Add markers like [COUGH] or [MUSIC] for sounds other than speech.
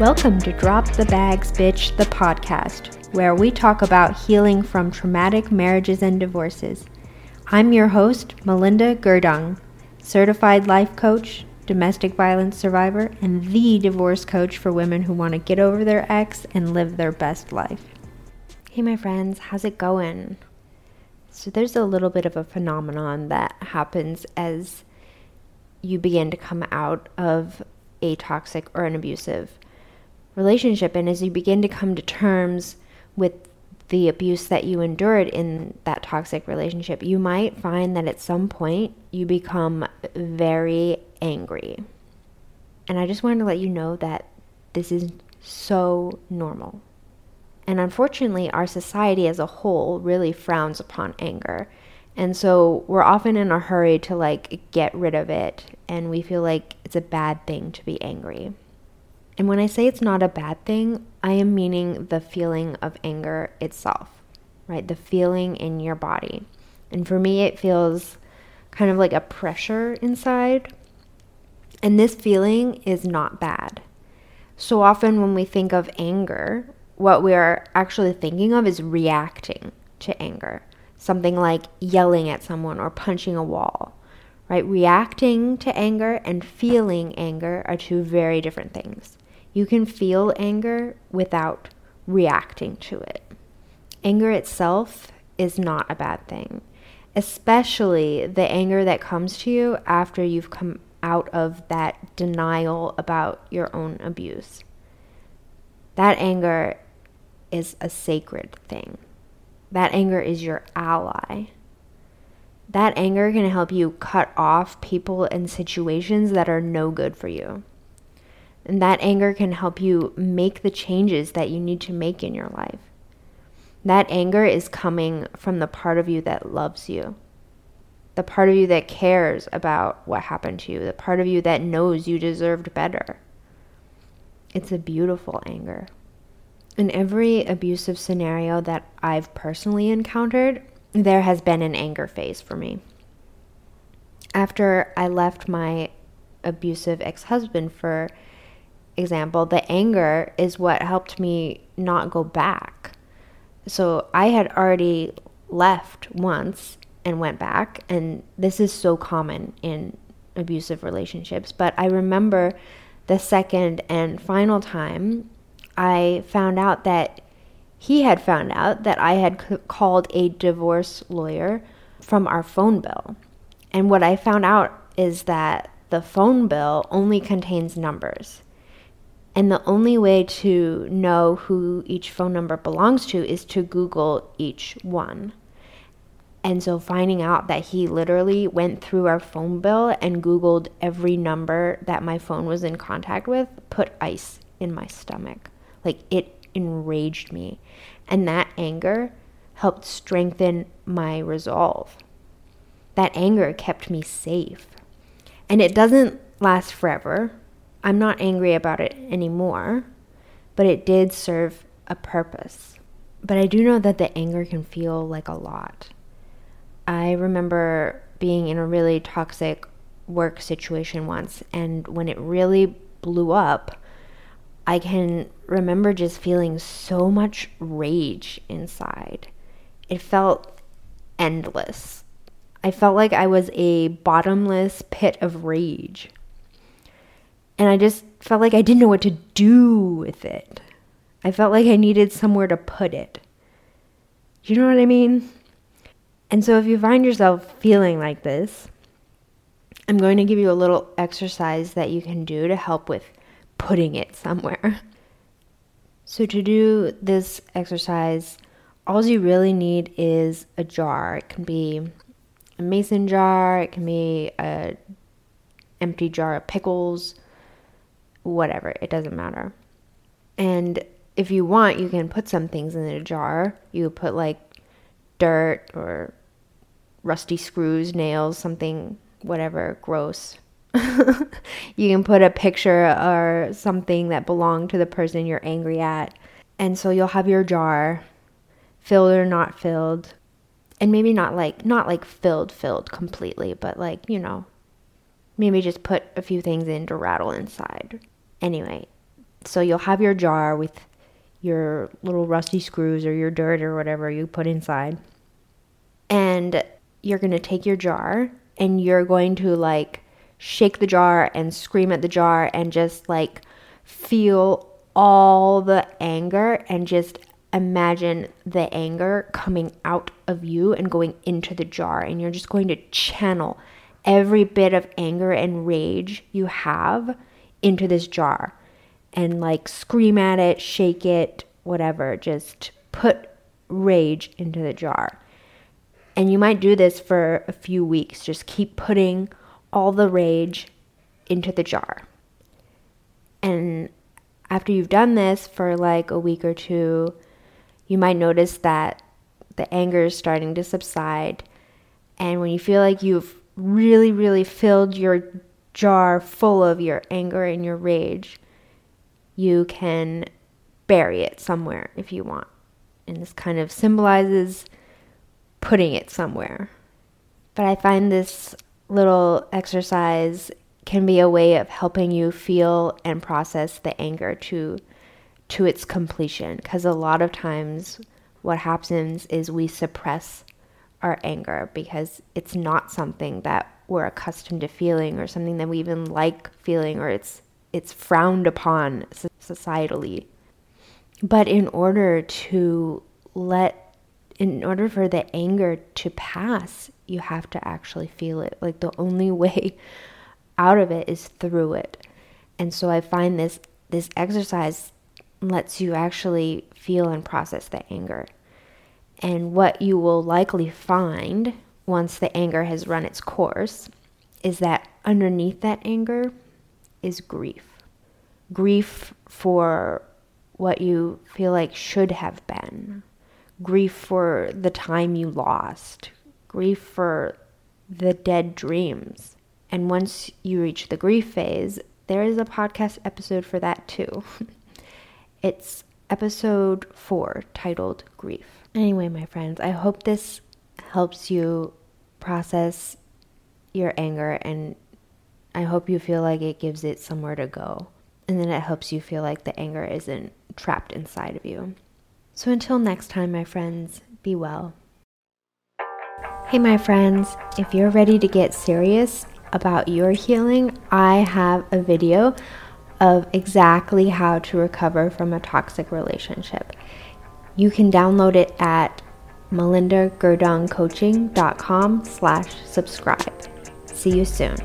Welcome to Drop the Bags Bitch, the podcast, where we talk about healing from traumatic marriages and divorces. I'm your host, Melinda Gerdung, certified life coach, domestic violence survivor, and the divorce coach for women who want to get over their ex and live their best life. Hey, my friends, how's it going? So, there's a little bit of a phenomenon that happens as you begin to come out of a toxic or an abusive relationship. And as you begin to come to terms with the abuse that you endured in that toxic relationship, you might find that at some point you become very angry. And I just wanted to let you know that this is so normal. And unfortunately, our society as a whole really frowns upon anger. And so we're often in a hurry to like get rid of it, and we feel like it's a bad thing to be angry. And when I say it's not a bad thing, I am meaning the feeling of anger itself, right? The feeling in your body. And for me, it feels kind of like a pressure inside. And this feeling is not bad. So often, when we think of anger, what we are actually thinking of is reacting to anger. Something like yelling at someone or punching a wall, right? Reacting to anger and feeling anger are two very different things. You can feel anger without reacting to it. Anger itself is not a bad thing, especially the anger that comes to you after you've come out of that denial about your own abuse. That anger is a sacred thing. That anger is your ally. That anger can help you cut off people and situations that are no good for you. And that anger can help you make the changes that you need to make in your life. That anger is coming from the part of you that loves you, the part of you that cares about what happened to you, the part of you that knows you deserved better. It's a beautiful anger. In every abusive scenario that I've personally encountered, there has been an anger phase for me. After I left my abusive ex husband for example, the anger is what helped me not go back. So I had already left once and went back, and this is so common in abusive relationships. But I remember the second and final time I found out that he had found out that I had c- called a divorce lawyer from our phone bill. And what I found out is that the phone bill only contains numbers. And the only way to know who each phone number belongs to is to Google each one. And so finding out that he literally went through our phone bill and Googled every number that my phone was in contact with put ice in my stomach. Like it enraged me. And that anger helped strengthen my resolve. That anger kept me safe. And it doesn't last forever. I'm not angry about it anymore, but it did serve a purpose. But I do know that the anger can feel like a lot. I remember being in a really toxic work situation once, and when it really blew up, I can remember just feeling so much rage inside. It felt endless. I felt like I was a bottomless pit of rage. And I just felt like I didn't know what to do with it. I felt like I needed somewhere to put it. You know what I mean? And so if you find yourself feeling like this, I'm going to give you a little exercise that you can do to help with putting it somewhere. [LAUGHS] So, to do this exercise, all you really need is a jar. It can be a mason jar, it can be a empty jar of pickles, whatever, it doesn't matter. And if you want, you can put some things in a jar. You put like dirt or rusty screws, nails, something, whatever, gross. [LAUGHS] you can put a picture or something that belonged to the person you're angry at. And so you'll have your jar filled or not filled. And maybe not like not like filled filled completely, but like, you know, maybe just put a few things in to rattle inside. Anyway, So you'll have your jar with your little rusty screws or your dirt or whatever you put inside. And you're going to take your jar and you're going to like shake the jar and scream at the jar and just like feel all the anger and just imagine the anger coming out of you and going into the jar. And you're just going to channel every bit of anger and rage you have into this jar and like scream at it, shake it, whatever. Just put rage into the jar. And you might do this for a few weeks. Just keep putting all the rage into the jar. And after you've done this for like a week or two, you might notice that the anger is starting to subside. And when you feel like you've really, really filled your jar full of your anger and your rage, you can bury it somewhere if you want. And this kind of symbolizes putting it somewhere. But I find this little exercise can be a way of helping you feel and process the anger to to its completion because a lot of times what happens is we suppress our anger because it's not something that we're accustomed to feeling or something that we even like feeling or it's it's frowned upon societally but in order to let in order for the anger to pass, you have to actually feel it. Like the only [LAUGHS] way out of it is through it. And so I find this this exercise lets you actually feel and process the anger. And what you will likely find once the anger has run its course is that underneath that anger is grief. Grief for what you feel like should have been, grief for the time you lost, grief for the dead dreams. And once you reach the grief phase, there is a podcast episode for that too. [LAUGHS] it's episode four titled Grief. Anyway, my friends, I hope this helps you process your anger and I hope you feel like it gives it somewhere to go. And then it helps you feel like the anger isn't trapped inside of you. So until next time, my friends, be well. Hey, my friends, if you're ready to get serious about your healing, I have a video of exactly how to recover from a toxic relationship. You can download it at melindagerdungcoaching.com slash subscribe. See you soon.